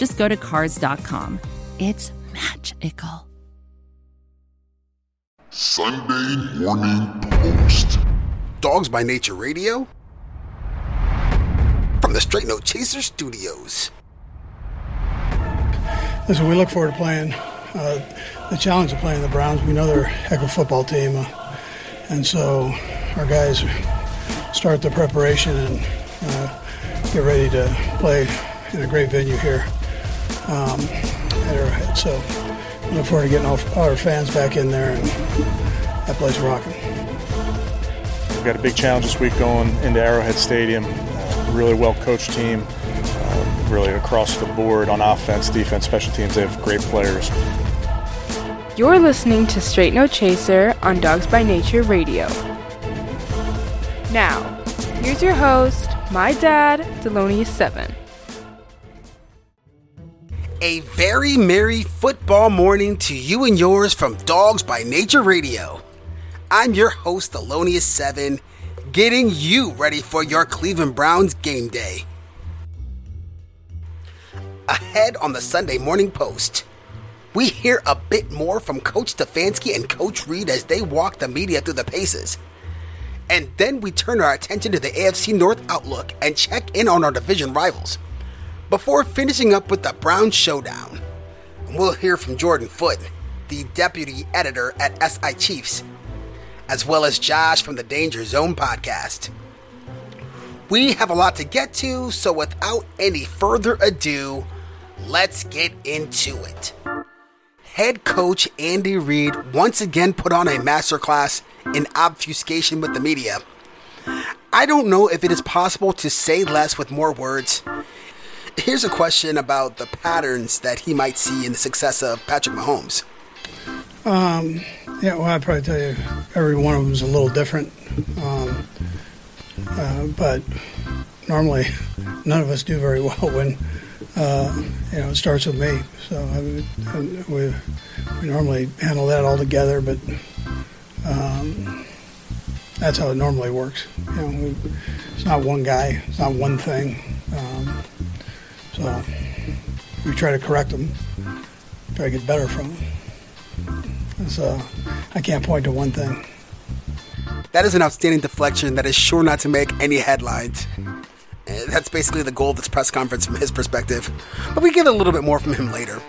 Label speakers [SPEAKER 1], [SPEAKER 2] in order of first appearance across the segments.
[SPEAKER 1] just go to Cars.com. It's magical.
[SPEAKER 2] Sunday Morning Post.
[SPEAKER 3] Dawgs by Nature Radio? From the Straight No Chaser Studios.
[SPEAKER 4] Listen, we look forward to playing uh, the challenge of playing the Browns. We know they're a heck of a football team. Uh, and so our guys start the preparation and uh, get ready to play in a great venue here um, at Arrowhead. So look forward to getting all, all our fans back in there and that place rocking.
[SPEAKER 5] We've got a big challenge this week going into Arrowhead Stadium. Uh, really well coached team, uh, really across the board on offense, defense, special teams. They have great players.
[SPEAKER 6] You're listening to Straight No Chaser on Dawgs by Nature Radio. Now, here's your host, my dad, Thelonious7.
[SPEAKER 3] A very merry football morning to you and yours from Dawgs by Nature Radio. I'm your host, Thelonious7, getting you ready for your Cleveland Browns game day. Ahead on the Sunday Morning Post, we hear a bit more from Coach Stefanski and Coach Reid as they walk the media through the paces. And then we turn our attention to the AFC North outlook and check in on our division rivals before finishing up with the Brown Showdown. We'll hear from Jordan Foote, the deputy editor at SI Chiefs, as well as Josh from the Danger Zone podcast. We have a lot to get to, so without any further ado, let's get into it. Head coach Andy Reid once again put on a masterclass in obfuscation with the media. I don't know if it is possible to say less with more words. Here's a question about the patterns that he might see in the success of Patrick Mahomes.
[SPEAKER 4] Um, yeah, well, I'd probably tell you every one of them is a little different. Um, uh, but normally, none of us do very well when uh, you know it starts with me. So I mean, we we normally handle that all together, but um, that's how it normally works. You know, we, it's not one guy, it's not one thing. Um, so we try to correct them, try to get better from them. So I can't point to one thing.
[SPEAKER 3] That is an outstanding deflection that is sure not to make any headlines. Eh, That's basically the goal of this press conference from his perspective. But we get a little bit more from him later.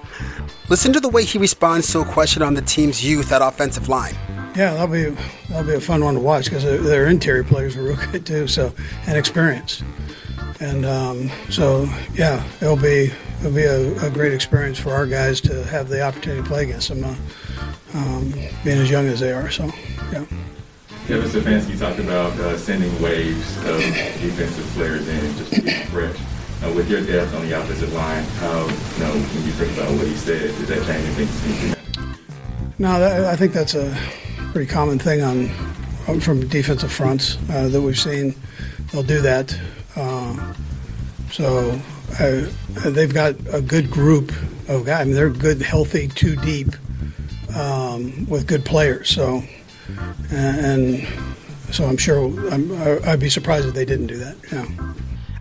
[SPEAKER 3] Listen to the way he responds to a question on the team's youth at offensive line.
[SPEAKER 4] Yeah, that'll be that'll be a fun one to watch because their interior players are real good too. So and experience, and um, so yeah, it'll be it'll be a, a, great experience for our guys to have the opportunity to play against them, uh, um, being as young as they are. So yeah.
[SPEAKER 7] Kevin Stefanski talked about uh, sending waves of defensive players in just to get fresh. Uh, with your depth on the offensive line, how, you know, when you think about what he said, does that change anything?
[SPEAKER 4] No, that, I think that's a pretty common thing on from defensive fronts uh, that we've seen. They'll do that. Uh, so uh, they've got a good group of guys. I mean, they're good, healthy, two deep um, with good players. So and so I'm sure I'm, I'd be surprised if they didn't do that. Yeah.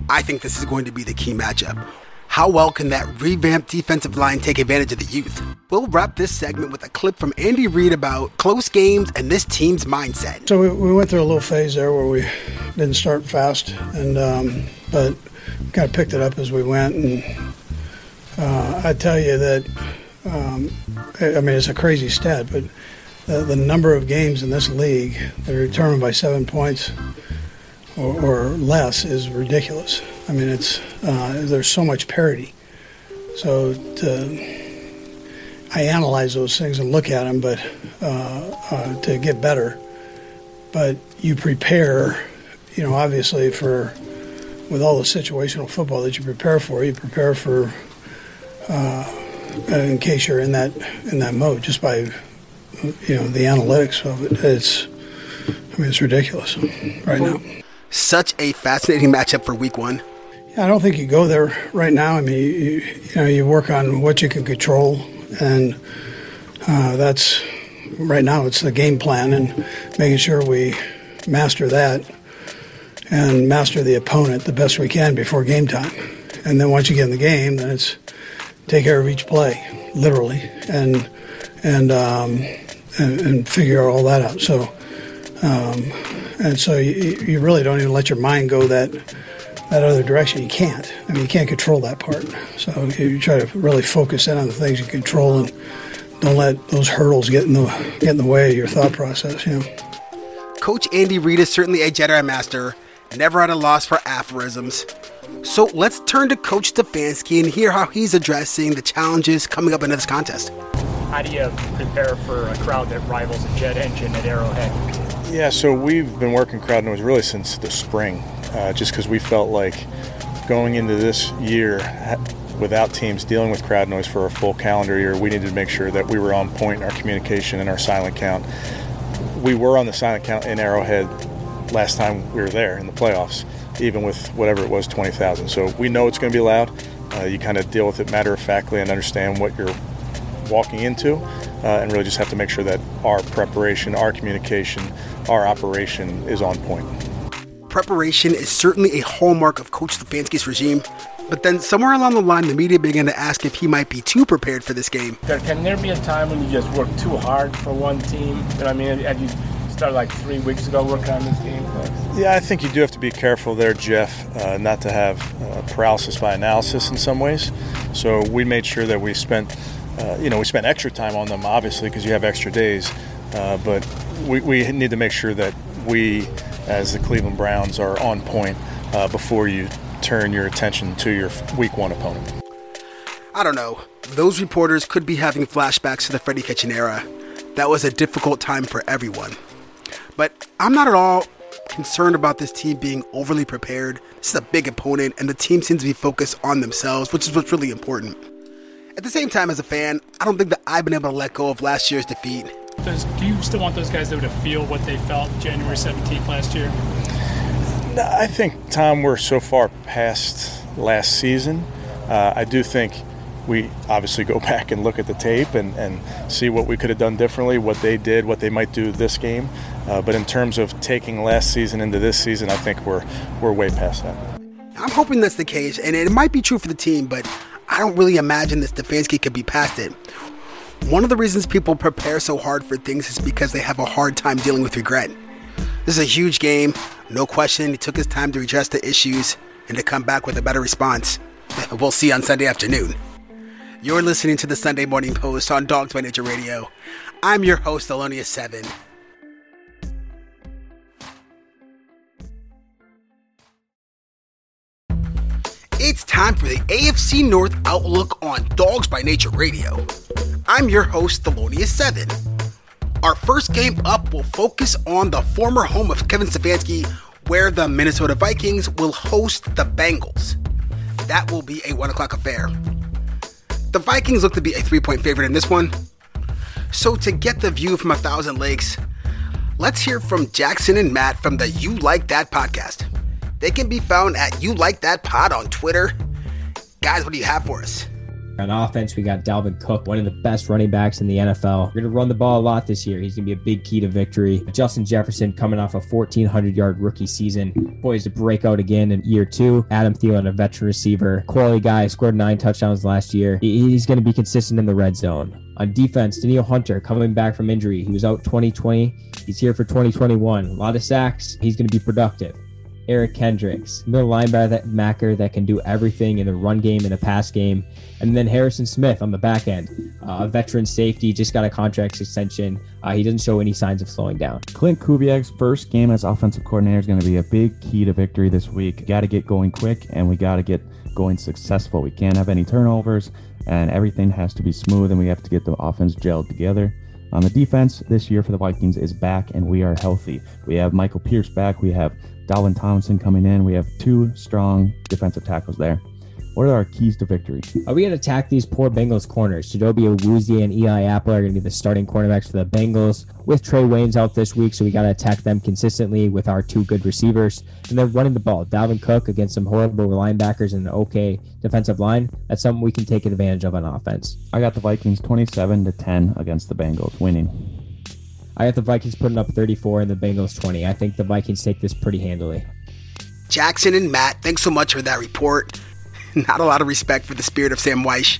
[SPEAKER 3] I think this is going to be the key matchup. How well can that revamped defensive line take advantage of the youth? We'll wrap this segment with a clip from Andy Reid about close games and this team's mindset.
[SPEAKER 4] So we, we went through a little phase there where we didn't start fast, and um, but kind of picked it up as we went. And uh, I tell you that, um, I mean, it's a crazy stat, but the, the number of games in this league that are determined by seven points or, or less is ridiculous. I mean, it's uh, there's so much parity. So to, I analyze those things and look at them, but uh, uh, to get better. But you prepare, you know, obviously for with all the situational football that you prepare for, you prepare for uh, in case you're in that in that mode, just by you know the analytics of it. It's I mean it's ridiculous right now.
[SPEAKER 3] Such a fascinating matchup for Week One.
[SPEAKER 4] Yeah, I don't think you go there right now. I mean, you, you know, you work on what you can control, and uh, that's right now. It's the game plan and making sure we master that and master the opponent the best we can before game time. And then once you get in the game, then it's take care of each play, literally, and and um, and, and, figure all that out. So, um, and so you, you really don't even let your mind go that that other direction. You can't. I mean, you can't control that part. So you try to really focus in on the things you control and don't let those hurdles get in the get in the way of your thought process. You know.
[SPEAKER 3] Coach Andy Reid is certainly a Jedi master, never at a loss for aphorisms. So let's turn to Coach Stefanski and hear how he's addressing the challenges coming up in this contest.
[SPEAKER 8] How do you prepare for a crowd that rivals a jet engine at Arrowhead?
[SPEAKER 5] Yeah, so we've been working crowd noise really since the spring, uh, just because we felt like going into this year without teams dealing with crowd noise for a full calendar year, we needed to make sure that we were on point in our communication and our silent count. We were on the silent count in Arrowhead last time we were there in the playoffs even with whatever it was, 20,000. So we know it's going to be loud. Uh, you kind of deal with it matter of factly and understand what you're walking into, uh, and really just have to make sure that our preparation, our communication, our operation is on point.
[SPEAKER 3] Preparation is certainly a hallmark of Coach Stefanski's regime, but then somewhere along the line, the media began to ask if he might be too prepared for this game.
[SPEAKER 8] There Can there be a time when you just work too hard for one team? You know what I mean? And you started like three weeks ago working on this game?
[SPEAKER 5] Yeah, I think you do have to be careful there, Jeff, uh, not to have uh, paralysis by analysis in some ways. So we made sure that we spent, uh, you know, we spent extra time on them, obviously, because you have extra days. Uh, but we, we need to make sure that we, as the Cleveland Browns, are on point uh, before you turn your attention to your week one opponent.
[SPEAKER 3] I don't know. Those reporters could be having flashbacks to the Freddie Kitchen era. That was a difficult time for everyone. But I'm not at all concerned about this team being overly prepared. This is a big opponent, and the team seems to be focused on themselves, which is what's really important. At the same time, as a fan, I don't think that I've been able to let go of last year's defeat.
[SPEAKER 9] Does, do you still want those guys though to feel what they felt January 17th last year?
[SPEAKER 5] I think, Tom, we're so far past last season. Uh, I do think we obviously go back and look at the tape and, and see what we could have done differently, what they did, what they might do this game. Uh, but in terms of taking last season into this season, I think we're we're way past that.
[SPEAKER 3] I'm hoping that's the case, and it might be true for the team, but I don't really imagine that Stefanski could be past it. One of the reasons people prepare so hard for things is because they have a hard time dealing with regret. This is a huge game, no question. He took his time to address the issues and to come back with a better response. We'll see on Sunday afternoon. You're listening to the Sunday Morning Post on Dawgs Nature Radio. I'm your host, Thelonious7. It's time for the AFC North Outlook on Dawgs by Nature Radio. I'm your host, Thelonious7. Our first game up will focus on the former home of Kevin Stefanski, where the Minnesota Vikings will host the Bengals. That will be a 1 o'clock affair. The Vikings look to be a three point favorite in this one. So, to get the view from a thousand lakes, let's hear from Jackson and Matt from the You Like That podcast. They can be found at You Like That Pod on Twitter. Guys, what do you have for us?
[SPEAKER 10] On offense, we got Dalvin Cook, one of the best running backs in the NFL. We're going to run the ball a lot this year. He's going to be a big key to victory. Justin Jefferson coming off a 1,400 yard rookie season, poised to break out again in year two. Adam Thielen, a veteran receiver, quality guy, scored nine touchdowns last year. He's going to be consistent in the red zone. On defense, Danielle Hunter coming back from injury. He was out 2020. He's here for 2021. A lot of sacks. He's going to be productive. Eric Kendricks, middle linebacker that can do everything in the run game and the pass game. And then Harrison Smith on the back end, uh, a veteran safety, just got a contract extension. Uh, he doesn't show any signs of slowing down.
[SPEAKER 11] Klint Kubiak's first game as offensive coordinator is going to be a big key to victory this week. Got to get going quick, and we got to get going successful. We can't have any turnovers, and everything has to be smooth, and we have to get the offense gelled together. On the defense, this year for the Vikings is back, and we are healthy. We have Michael Pierce back. We have Dalvin Tomlinson coming in. We have two strong defensive tackles there. What are our keys to victory?
[SPEAKER 10] Are we going to attack these poor Bengals corners? Chidobe Awuzie and Eli Apple are going to be the starting cornerbacks for the Bengals with Trey Waynes out this week, so we got to attack them consistently with our two good receivers. And then running the ball. Dalvin Cook against some horrible linebackers and an okay defensive line. That's something we can take advantage of on offense.
[SPEAKER 11] I got the Vikings 27 to 10 against the Bengals, winning.
[SPEAKER 10] I got the Vikings putting up 34 and the Bengals 20. I think the Vikings take this pretty handily.
[SPEAKER 3] Jackson and Matt, thanks so much for that report. Not a lot of respect for the spirit of Sam Wyche.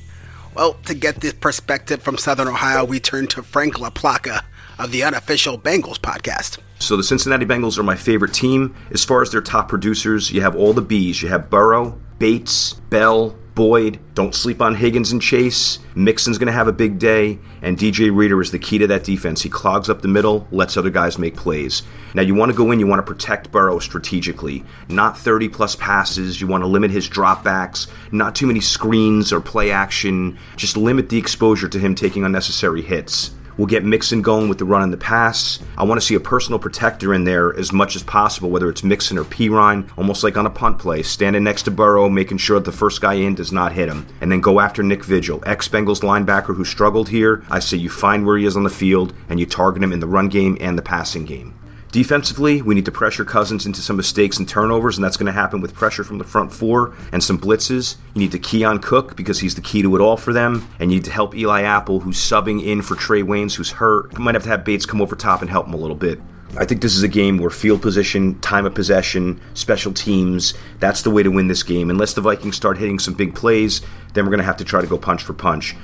[SPEAKER 3] Well, to get this perspective from Southern Ohio, we turn to Frank LaPlaca of the unofficial Bengals podcast.
[SPEAKER 12] So the Cincinnati Bengals are my favorite team. As far as their top producers, you have all the B's. You have Burrow, Bates, Bell, Boyd. Don't sleep on Higgins and Chase. Mixon's going to have a big day. And DJ Reader is the key to that defense. He clogs up the middle, lets other guys make plays. Now, you want to go in, you want to protect Burrow strategically. Not 30 plus passes. You want to limit his dropbacks. Not too many screens or play action. Just limit the exposure to him taking unnecessary hits. We'll get Mixon going with the run and the pass. I want to see a personal protector in there as much as possible, whether it's Mixon or Perine, almost like on a punt play, standing next to Burrow, making sure that the first guy in does not hit him. And then go after Nick Vigil, ex Bengals linebacker who struggled here. I say you find where he is on the field and you target him in the run game and the passing game. Defensively, we need to pressure Cousins into some mistakes and turnovers, and that's going to happen with pressure from the front four and some blitzes. You need to key on Cook because he's the key to it all for them, and you need to help Eli Apple, who's subbing in for Trey Waynes, who's hurt. You might have to have Bates come over top and help him a little bit. I think this is a game where field position, time of possession, special teams, that's the way to win this game. Unless the Vikings start hitting some big plays, then we're going to have to try to go punch for punch.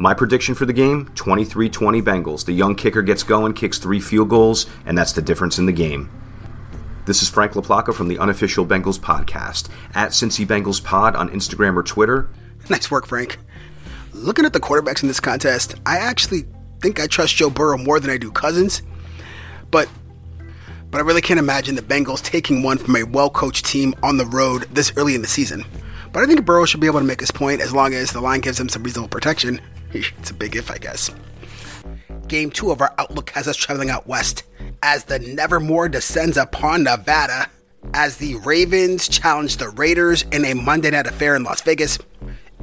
[SPEAKER 12] My prediction for the game 23 20 Bengals. The young kicker gets going, kicks three field goals, and that's the difference in the game. This is Frank LaPlaca from the unofficial Bengals podcast at Cincy Bengals Pod on Instagram or Twitter.
[SPEAKER 3] Nice work, Frank. Looking at the quarterbacks in this contest, I actually think I trust Joe Burrow more than I do Cousins, but but I really can't imagine the Bengals taking one from a well-coached team on the road this early in the season. But I think Burrow should be able to make his point as long as the line gives him some reasonable protection. It's a big if, I guess. Game two of our Outlook has us traveling out west as the Nevermore descends upon Nevada as the Ravens challenge the Raiders in a Monday night affair in Las Vegas.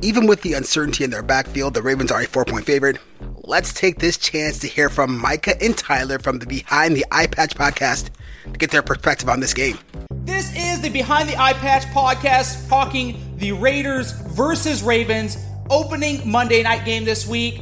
[SPEAKER 3] Even with the uncertainty in their backfield, the Ravens are a four point favorite. Let's take this chance to hear from Micah and Tyler from the Behind the Eye Patch podcast to get their perspective on this game.
[SPEAKER 13] This is the Behind the Eye Patch podcast talking the Raiders versus Ravens opening Monday night game this week.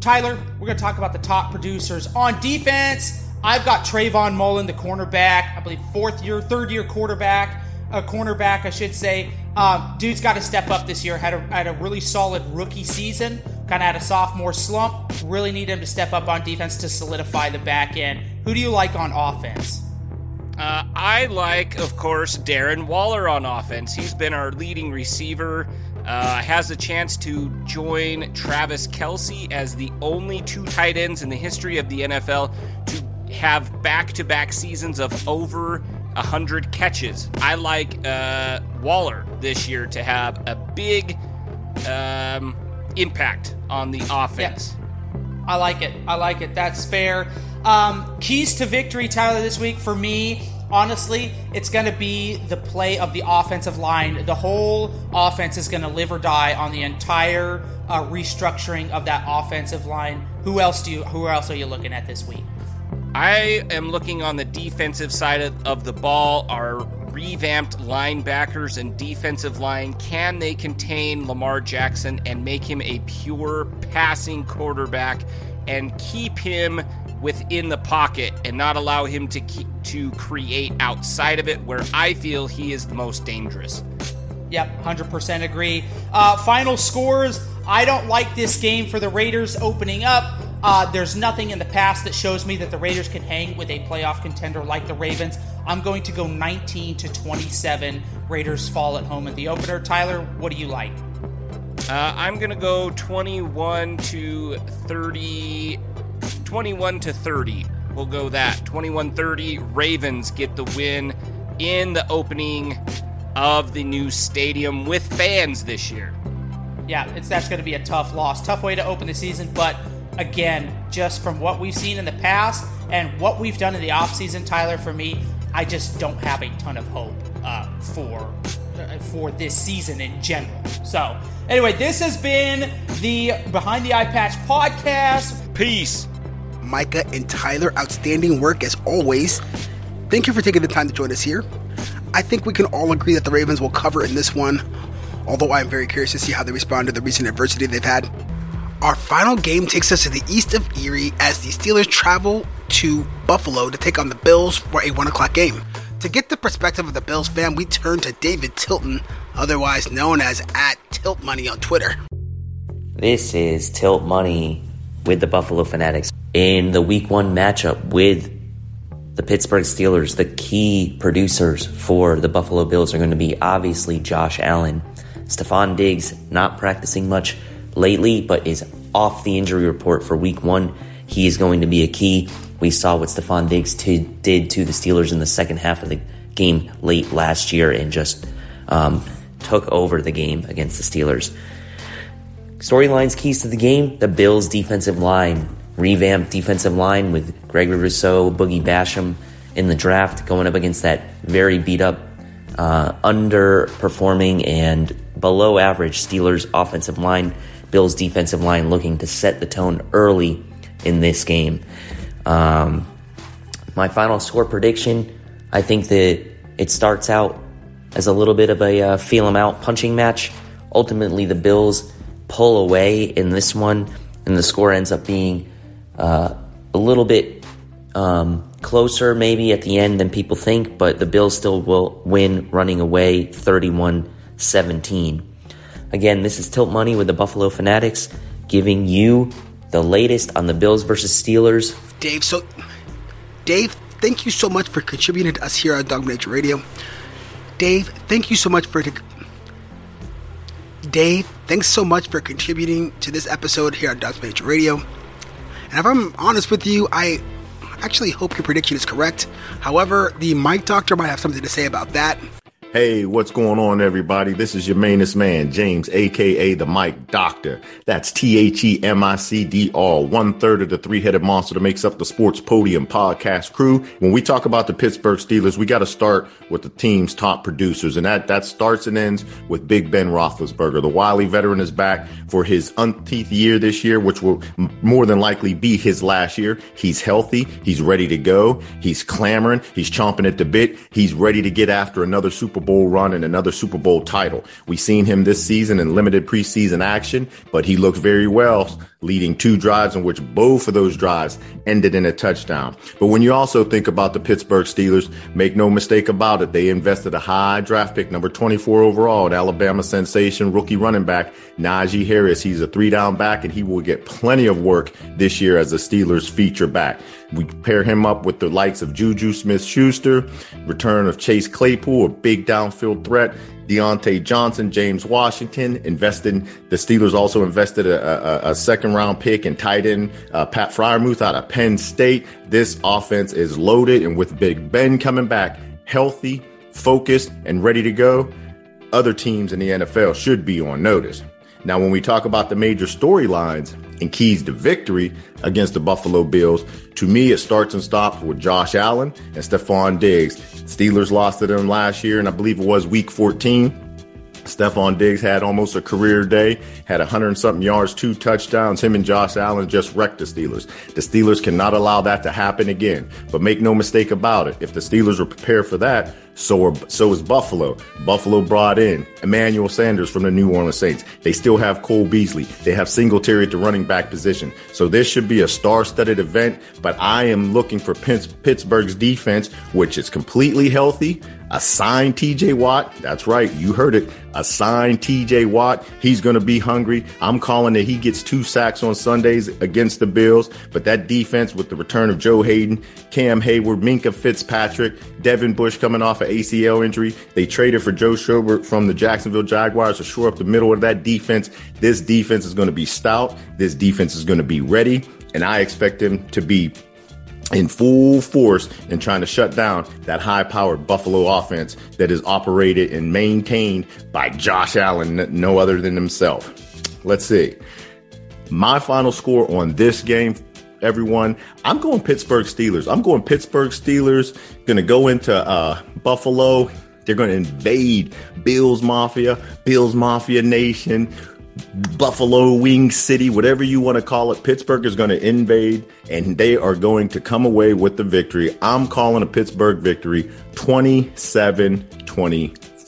[SPEAKER 13] Tyler, we're going to talk about the top producers on defense. I've got Trayvon Mullen, the cornerback, I believe fourth year, third year quarterback, a cornerback, I should say. Um, dude's got to step up this year. Had a, had a really solid rookie season. Kind of had a sophomore slump. Really need him to step up on defense to solidify the back end. Who do you like on offense?
[SPEAKER 14] Uh, I like, of course, Darren Waller on offense. He's been our leading receiver. Uh, has a chance to join Travis Kelce as the only two tight ends in the history of the NFL to have back to back seasons of over 100 catches. I like uh, Waller this year to have a big um, impact on the offense.
[SPEAKER 13] Yeah. I like it. I like it. That's fair. Um, keys to victory, Tyler, this week for me honestly, it's going to be the play of the offensive line. The whole offense is going to live or die on the entire uh, restructuring of that offensive line. Who else do you? Who else are you looking at this week?
[SPEAKER 14] I am looking on the defensive side of, of the ball. Our revamped linebackers and defensive line can they contain Lamar Jackson and make him a pure passing quarterback and keep him within the pocket and not allow him to keep, to create outside of it where I feel he is the most dangerous.
[SPEAKER 13] Yep, 100% agree. Uh, final scores. I don't like this game for the Raiders opening up. Uh, there's nothing in the past that shows me that the Raiders can hang with a playoff contender like the Ravens. I'm going to go 19 to 27. Raiders fall at home in the opener. Tyler, what do you like?
[SPEAKER 14] Uh, I'm going to go 21 to 30. 21 to 30. We'll go that. 21 30. Ravens get the win in the opening of the new stadium with fans this year.
[SPEAKER 13] Yeah, it's that's going to be a tough loss. Tough way to open the season, but again, just from what we've seen in the past and what we've done in the offseason, Tyler, for me, I just don't have a ton of hope uh, for uh, for this season in general. So, anyway, this has been the Behind the Eye Patch podcast.
[SPEAKER 14] Peace.
[SPEAKER 3] Micah and Tyler, outstanding work as always. Thank you for taking the time to join us here. I think we can all agree that the Ravens will cover in this one, although I am very curious to see how they respond to the recent adversity they've had. Our final game takes us to the east of Erie as the Steelers travel to Buffalo to take on the Bills for a 1 o'clock game. To get the perspective of the Bills fan, we turn to David Tilton, otherwise known as at Tilt Money on Twitter.
[SPEAKER 15] This is Tilt Money with the Buffalo Fanatics. In the week one matchup with the Pittsburgh Steelers, the key producers for the Buffalo Bills are going to be obviously Josh Allen. Stefon Diggs not practicing much lately, but is off the injury report for week one. He is going to be a key. We saw what Stefon Diggs t- did to the Steelers in the second half of the game late last year and just um, took over the game against the Steelers. Storylines keys to the game the Bills' defensive line, revamped defensive line with Gregory Rousseau, Boogie Basham in the draft, going up against that very beat up, uh, underperforming, and below average Steelers' offensive line. Bills' defensive line looking to set the tone early in this game. Um, my final score prediction I think that it starts out as a little bit of a uh, them out punching match. Ultimately, the Bills pull away in this one, and the score ends up being uh, a little bit um, closer, maybe at the end than people think, but the Bills still will win running away 31 17. Again, this is Tilt Money with the Buffalo Fanatics, giving you the latest on the Bills versus Steelers.
[SPEAKER 3] Dave, so Dave, thank you so much for contributing to us here on Dawg Nature Radio. Dave, thank you so much for Dave, thanks so much for contributing to this episode here on Dawg Nature Radio. And if I'm honest with you, I actually hope your prediction is correct. However, the Mic Doctor might have something to say about that.
[SPEAKER 16] Hey, what's going on, everybody? This is your mainest man, James, aka the Mic Doctor. That's T H E M I C D R, one third of the three headed monster that makes up the Sports Podium podcast crew. When we talk about the Pittsburgh Steelers, we got to start with the team's top producers, and that, that starts and ends with Big Ben Roethlisberger. The wily veteran is back for his umpteenth year this year, which will more than likely be his last year. He's healthy. He's ready to go. He's clamoring. He's chomping at the bit. He's ready to get after another Super Bowl run and another Super Bowl title. We've seen him this season in limited preseason action, but he looked very well, leading two drives in which both of those drives ended in a touchdown. But when you also think about the Pittsburgh Steelers, make no mistake about it, they invested a high draft pick, number 24 overall, at Alabama sensation rookie running back Najee Harris. He's a three down back and he will get plenty of work this year as a Steelers feature back. We pair him up with the likes of Juju Smith Schuster, return of Chase Claypool, a big downfield threat. Diontae Johnson, James Washington invested. The Steelers also invested a, a, a second round pick and tight end uh, Pat Freiermuth out of Penn State. This offense is loaded, and with Big Ben coming back healthy, focused, and ready to go, other teams in the NFL should be on notice. Now, when we talk about the major storylines and keys to victory against the Buffalo Bills, to me, it starts and stops with Josh Allen and Stefon Diggs. Steelers lost to them last year, and I believe it was week 14. Stefon Diggs had almost a career day, had 100 something yards, two touchdowns. Him and Josh Allen just wrecked the Steelers. The Steelers cannot allow that to happen again. But make no mistake about it, if the Steelers are prepared for that, so so is Buffalo. Buffalo brought in Emmanuel Sanders from the New Orleans Saints. They still have Cole Beasley. They have Singletary at the running back position. So this should be a star-studded event. But I am looking for Pittsburgh's defense, which is completely healthy. Assign TJ Watt. That's right. You heard it. Assign TJ Watt. He's going to be hungry. I'm calling that he gets two sacks on Sundays against the Bills. But that defense with the return of Joe Haden, Cam Heyward, Minkah Fitzpatrick, Devin Bush coming off ACL injury. They traded for Joe Schobert from the Jacksonville Jaguars to shore up the middle of that defense. This defense is going to be stout. This defense is going to be ready. And I expect them to be in full force in trying to shut down that high powered Buffalo offense that is operated and maintained by Josh Allen, no other than himself. Let's see. My final score on this game, everyone, I'm going Pittsburgh Steelers. I'm going Pittsburgh Steelers. Going to go into uh, Buffalo. They're going to invade Bills Mafia, Bills Mafia Nation, Buffalo Wing City, whatever you want to call it. Pittsburgh is going to invade and they are going to come away with the victory. I'm calling a Pittsburgh victory 27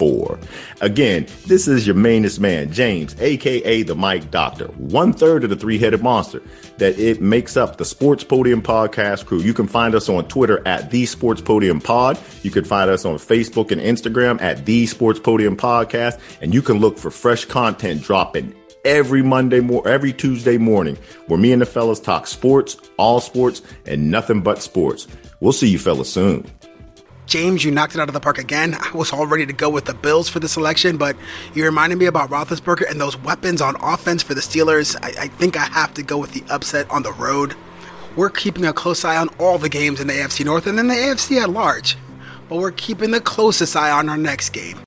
[SPEAKER 16] 24. Again, this is your mainest man, James, aka the Mic Doctor, one third of the three headed monster that it makes up the Sports Podium Podcast crew. You can find us on Twitter at the Sports Podium Pod. You can find us on Facebook and Instagram at the Sports Podium Podcast, and you can look for fresh content dropping every Monday more every Tuesday morning where me and the fellas talk sports, all sports, and nothing but sports. We'll see you fellas soon.
[SPEAKER 3] James, you knocked it out of the park again. I was all ready to go with the Bills for the selection, but you reminded me about Roethlisberger and those weapons on offense for the Steelers. I, I think I have to go with the upset on the road. We're keeping a close eye on all the games in the AFC North and then the AFC at large, but we're keeping the closest eye on our next game.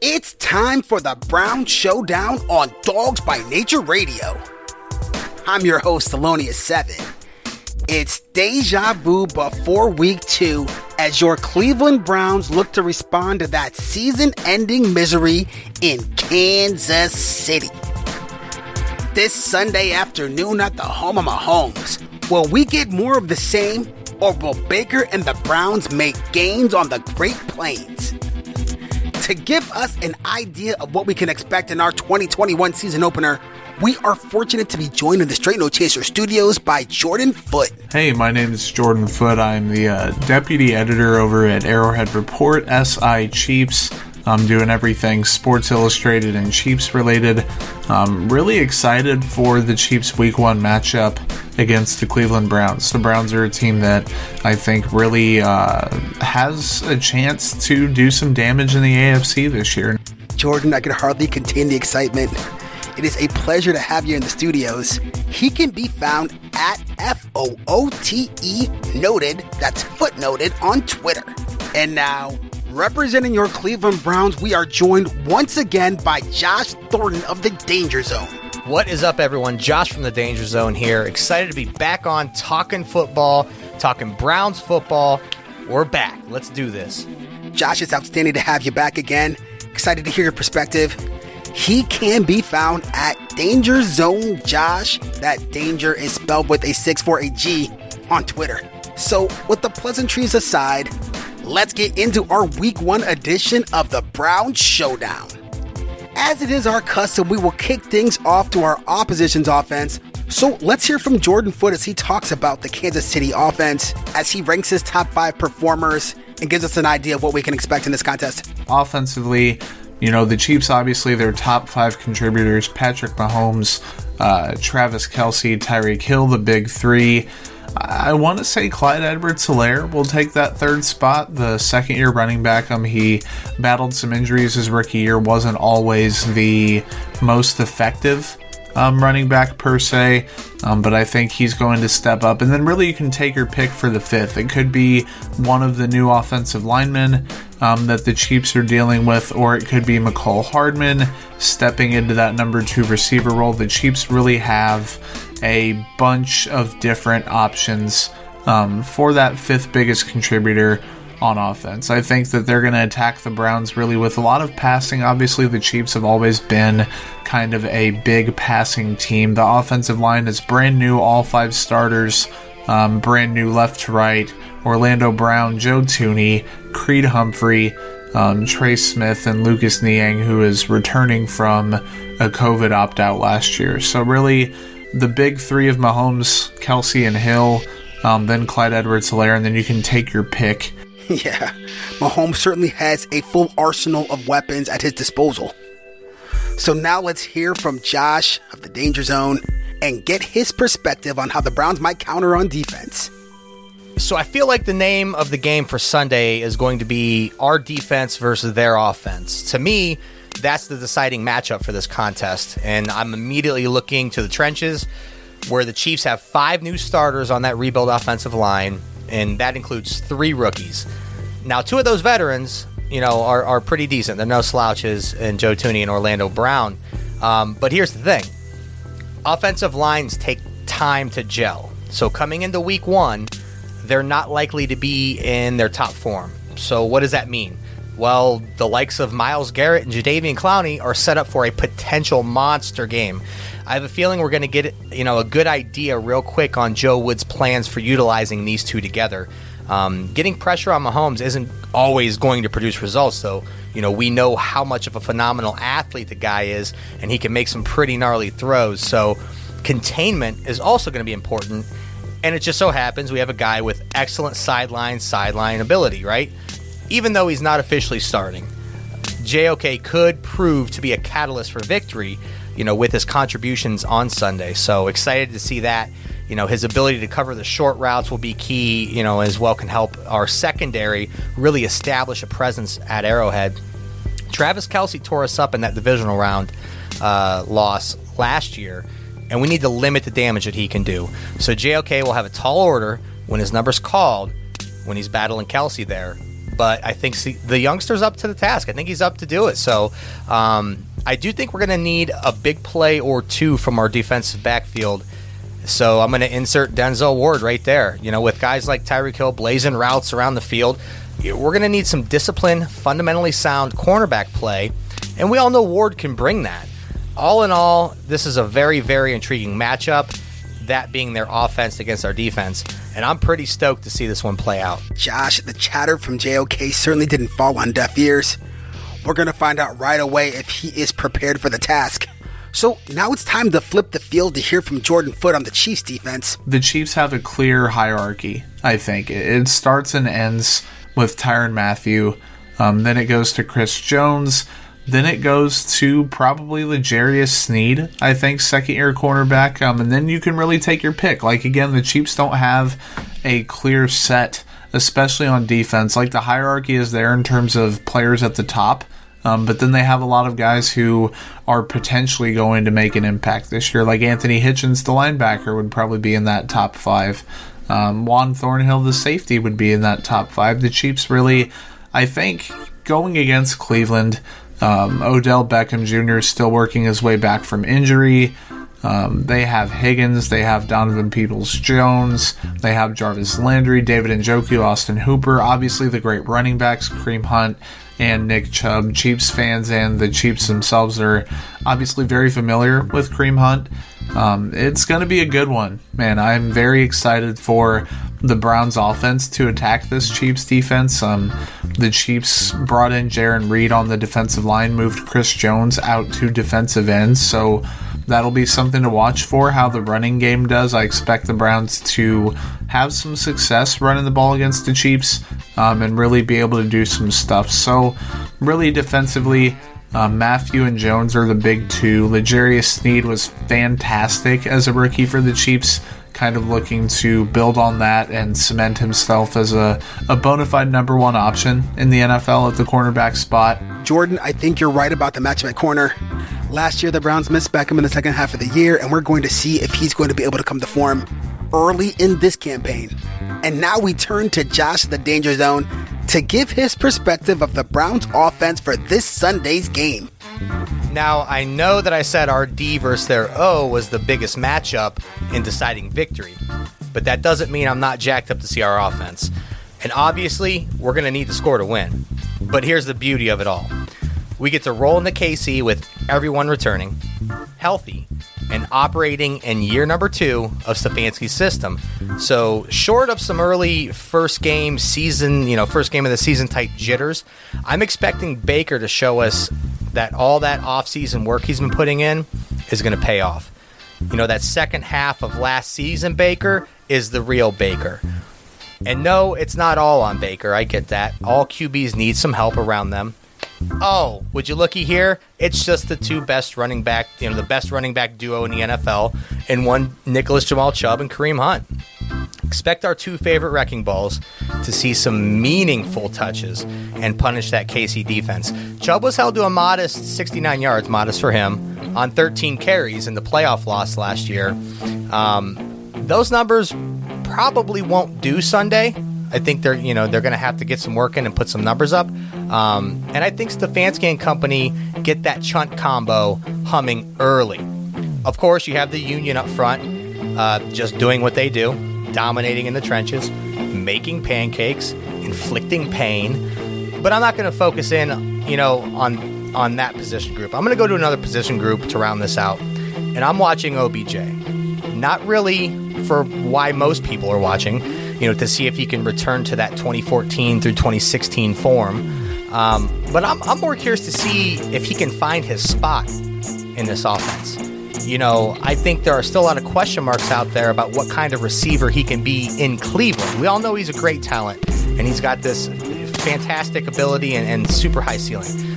[SPEAKER 3] It's time for the Brown Showdown on Dawgs by Nature Radio. I'm your host, Thelonious7. It's deja vu before week two as your Cleveland Browns look to respond to that season ending misery in Kansas City. This Sunday afternoon at the home of Mahomes, will we get more of the same or will Baker and the Browns make gains on the Great Plains? To give us an idea of what we can expect in our 2021 season opener, we are fortunate to be joined in the Straight No Chaser studios by Jordan Foote.
[SPEAKER 17] Hey, my name is Jordan Foote. I'm the uh, deputy editor over at Arrowhead Report, SI Chiefs. I'm doing everything Sports Illustrated and Chiefs related. I'm really excited for the Chiefs Week 1 matchup against the Cleveland Browns. The Browns are a team that I think really uh, has a chance to do some damage in the AFC this year.
[SPEAKER 3] Jordan, I can hardly contain the excitement. It is a pleasure to have you in the studios. He can be found at F O O T E noted, that's footenoted on Twitter. And now, representing your Cleveland Browns, we are joined once again by Josh Thornton of the Danger Zone.
[SPEAKER 18] What is up, everyone? Josh from the Danger Zone here. Excited to be back on talking football, talking Browns football. We're back. Let's do this.
[SPEAKER 3] Josh, it's outstanding to have you back again. Excited to hear your perspective. He can be found at Danger Zone Josh. That danger is spelled with a 648 G on Twitter. So, with the pleasantries aside, let's get into our week one edition of the Brown Showdown. As it is our custom, we will kick things off to our opposition's offense. So let's hear from Jordan Foote as he talks about the Kansas City offense, as he ranks his top five performers and gives us an idea of what we can expect in this contest.
[SPEAKER 17] Offensively, you know, the Chiefs, obviously, their top five contributors Patrick Mahomes, uh, Travis Kelce, Tyreek Hill, the big three. I want to say Clyde Edwards Helaire will take that third spot. The second year running back, um, he battled some injuries his rookie year, wasn't always the most effective um, running back per se, um, but I think he's going to step up. And then really, you can take your pick for the fifth. It could be one of the new offensive linemen um, that the Chiefs are dealing with, or it could be Mecole Hardman stepping into that number two receiver role. The Chiefs really have a bunch of different options um, for that fifth biggest contributor on offense. I think that they're going to attack the Browns really with a lot of passing. Obviously, the Chiefs have always been kind of a big passing team. The offensive line is brand new, all five starters, um, brand new left to right. Orlando Brown, Joe Thuney, Creed Humphrey, um, Trey Smith, and Lucas Niang, who is returning from a COVID opt out last year. So, really, the big three of Mahomes, Kelce, and Hill, um, then Clyde Edwards Helaire, and then you can take your pick.
[SPEAKER 3] yeah, Mahomes certainly has a full arsenal of weapons at his disposal. So now let's hear from Josh of the Danger Zone and get his perspective on how the Browns might counter on defense.
[SPEAKER 18] So I feel like the name of the game for Sunday is going to be our defense versus their offense. To me, that's the deciding matchup for this contest. And I'm immediately looking to the trenches where the Chiefs have five new starters on that rebuild offensive line, and that includes three rookies. Now, two of those veterans you know, are, are pretty decent. They're no slouches in Joe Thuney and Orlando Brown. Um, but here's the thing offensive lines take time to gel. So coming into week one, they're not likely to be in their top form. So what does that mean? Well, the likes of Myles Garrett and Jadeveon Clowney are set up for a potential monster game. I have a feeling we're going to get you know a good idea real quick on Joe Wood's plans for utilizing these two together. Um, getting pressure on Mahomes isn't always going to produce results, though. You know, we know how much of a phenomenal athlete the guy is, and he can make some pretty gnarly throws. So, containment is also going to be important. And it just so happens we have a guy with excellent sideline, sideline ability, right? Even though he's not officially starting, JOK could prove to be a catalyst for victory, you know, with his contributions on Sunday. So excited to see that. You know, his ability to cover the short routes will be key, you know, as well can help our secondary really establish a presence at Arrowhead. Travis Kelce tore us up in that divisional round uh, loss last year, and we need to limit the damage that he can do. So JOK will have a tall order when his number's called, when he's battling Kelce there. But I think the youngster's up to the task. I think he's up to do it. So um, I do think we're going to need a big play or two from our defensive backfield. So I'm going to insert Denzel Ward right there. You know, with guys like Tyreek Hill blazing routes around the field, we're going to need some discipline, fundamentally sound cornerback play. And we all know Ward can bring that. All in all, this is a very, very intriguing matchup that being their offense against our defense. And I'm pretty stoked to see this one play out.
[SPEAKER 3] Josh, the chatter from JOK certainly didn't fall on deaf ears. We're going to find out right away if he is prepared for the task. So now it's time to flip the field to hear from Jordan Foote on the Chiefs defense.
[SPEAKER 17] The Chiefs have a clear hierarchy, I think. It starts and ends with Tyrann Mathieu, Um, then it goes to Chris Jones. Then it goes to probably L'Jarius Sneed, I think, second year cornerback. Um, and then you can really take your pick. Like, again, the Chiefs don't have a clear set, especially on defense. Like, the hierarchy is there in terms of players at the top. Um, but then they have a lot of guys who are potentially going to make an impact this year. Like Anthony Hitchens, the linebacker, would probably be in that top five. Um, Juan Thornhill, the safety, would be in that top five. The Chiefs really, I think, going against Cleveland, um, Odell Beckham Jr. is still working his way back from injury. Um, they have Higgins, they have Donovan Peoples Jones, they have Jarvis Landry, David Njoku, Austin Hooper, obviously the great running backs, Kareem Hunt and Nick Chubb. Chiefs fans and the Chiefs themselves are obviously very familiar with Kareem Hunt. Um, it's going to be a good one, man. I'm very excited for the Browns offense to attack this Chiefs defense. Um, the Chiefs brought in Jarran Reed on the defensive line, moved Chris Jones out to defensive ends, so that'll be something to watch for how the running game does. I expect the Browns to have some success running the ball against the Chiefs um, and really be able to do some stuff. So, really defensively, uh, Mathieu and Jones are the big two. L'Jarius Sneed was fantastic as a rookie for the Chiefs, kind of looking to build on that and cement himself as a, a bona fide number one option in the NFL at the cornerback spot.
[SPEAKER 3] Jordan, I think you're right about the matchup at corner. Last year, the Browns missed Beckham in the second half of the year, and we're going to see if he's going to be able to come to form early in this campaign. And now we turn to Josh the Danger Zone to give his perspective of the Browns offense for this Sunday's game.
[SPEAKER 18] Now, I know that I said our D versus their O was the biggest matchup in deciding victory, but that doesn't mean I'm not jacked up to see our offense. And obviously, we're going to need to score to win. But here's the beauty of it all we get to roll in the KC with everyone returning, healthy, and operating in year number two of Stefanski's system. So, short of some early first game season, you know, first game of the season type jitters, I'm expecting Baker to show us that all that offseason work he's been putting in is going to pay off. You know, that second half of last season, Baker is the real Baker. And no, it's not all on Baker. I get that. All QBs need some help around them. Oh, would you looky here? It's just the two best running back, you know, the best running back duo in the NFL, and one Nicholas Jamal Chubb and Kareem Hunt. Expect our two favorite wrecking balls to see some meaningful touches and punish that KC defense. Chubb was held to a modest 69 yards, modest for him, on 13 carries in the playoff loss last year. Um, those numbers probably won't do Sunday. I think they're you know they're going to have to get some work in and put some numbers up. Um, and I think Stefanski and company get that chunt combo humming early. Of course, you have the Union up front, uh, just doing what they do, dominating in the trenches, making pancakes, inflicting pain. But I'm not going to focus in, you know, on on that position group. I'm going to go to another position group to round this out, and I'm watching OBJ. Not really for why most people are watching, you know, to see if he can return to that 2014 through 2016 form. Um, but I'm, I'm more curious to see if he can find his spot in this offense. You know, I think there are still a lot of question marks out there about what kind of receiver he can be in Cleveland. We all know he's a great talent and he's got this fantastic ability and, and super high ceiling.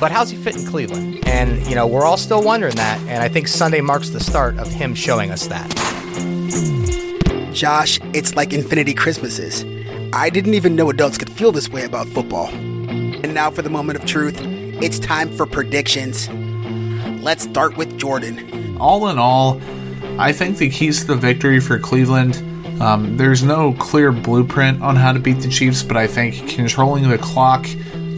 [SPEAKER 18] But how's he fit in Cleveland? And, you know, we're all still wondering that. And I think Sunday marks the start of him showing us that.
[SPEAKER 3] Josh, it's like Infinity Christmases. I didn't even know adults could feel this way about football. And now for the moment of truth, it's time for predictions. Let's start with Jordan.
[SPEAKER 17] All in all, I think the keys to the victory for Cleveland. Um, there's no clear blueprint on how to beat the Chiefs, but I think controlling the clock,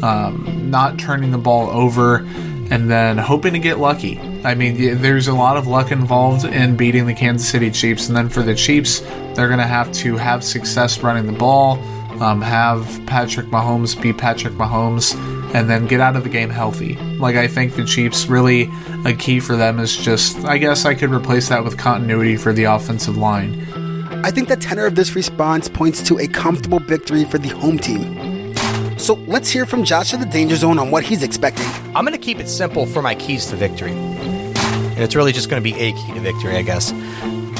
[SPEAKER 17] um, not turning the ball over, and then hoping to get lucky. I mean, there's a lot of luck involved in beating the Kansas City Chiefs, and then for the Chiefs, they're going to have to have success running the ball, um, have Patrick Mahomes be Patrick Mahomes, and then get out of the game healthy. Like, I think the Chiefs really, a key for them is just, I guess I could replace that with continuity for the offensive line.
[SPEAKER 3] I think the tenor of this response points to a comfortable victory for the home team. So let's hear from Josh of the Danger Zone on what he's expecting.
[SPEAKER 18] I'm going to keep it simple for my keys to victory. And it's really just going to be a key to victory, I guess.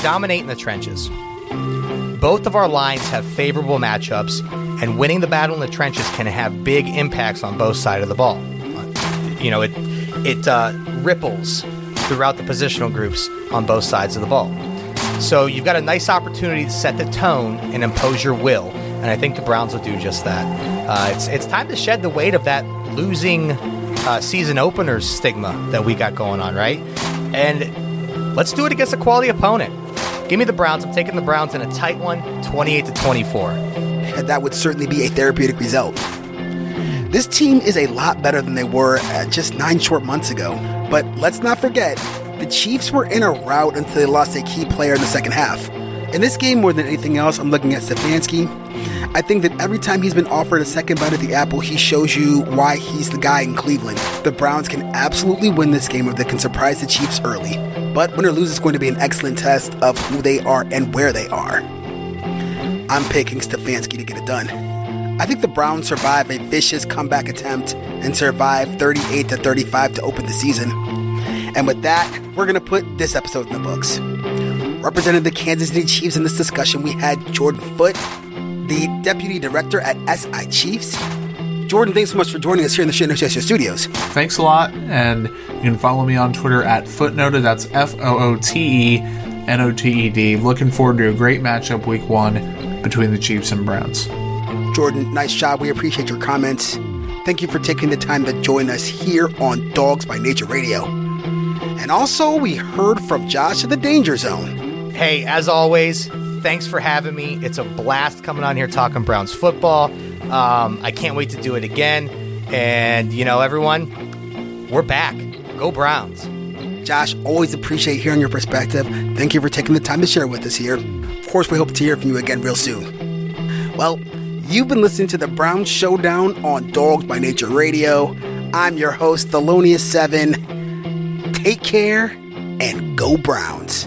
[SPEAKER 18] Dominate in the trenches. Both of our lines have favorable matchups, and winning the battle in the trenches can have big impacts on both sides of the ball. You know, it it uh, ripples throughout the positional groups on both sides of the ball. So you've got a nice opportunity to set the tone and impose your will, and I think the Browns will do just that. Uh, it's it's time to shed the weight of that losing uh, season openers stigma that we got going on, right? And let's do it against a quality opponent. Give me the Browns. I'm taking the Browns in a tight one, 28 to 24.
[SPEAKER 3] That would certainly be a therapeutic result. This team is a lot better than they were just nine short months ago. But let's not forget, the Chiefs were in a rout until they lost a key player in the second half. In this game, more than anything else, I'm looking at Stefanski. I think that every time he's been offered a second bite at the apple, he shows you why he's the guy in Cleveland. The Browns can absolutely win this game if they can surprise the Chiefs early. But win or lose is going to be an excellent test of who they are and where they are. I'm picking Stefanski to get it done. I think the Browns survive a vicious comeback attempt and survive 38 to 35 to open the season. And with that, we're going to put this episode in the books. Representing the Kansas City Chiefs in this discussion, we had Jordan Foote, the Deputy Director at SI Chiefs. Jordan, thanks so much for joining us here in the Shit No Chaser studios.
[SPEAKER 17] Thanks a lot, and you can follow me on Twitter at footenoted. That's F O O T E N O T E D. Looking forward to a great matchup week one between the Chiefs and Browns.
[SPEAKER 3] Jordan, nice job. We appreciate your comments. Thank you for taking the time to join us here on Dawgs by Nature Radio. And also, we heard from Josh of the Danger Zone.
[SPEAKER 18] Hey, as always, thanks for having me. It's a blast coming on here talking Browns football. Um, I can't wait to do it again. And, you know, everyone, we're back. Go Browns.
[SPEAKER 3] Josh, always appreciate hearing your perspective. Thank you for taking the time to share with us here. Of course, we hope to hear from you again real soon. Well, you've been listening to the Brown Showdown on Dawgs by Nature Radio. I'm your host, Thelonious7. Take care and go Browns.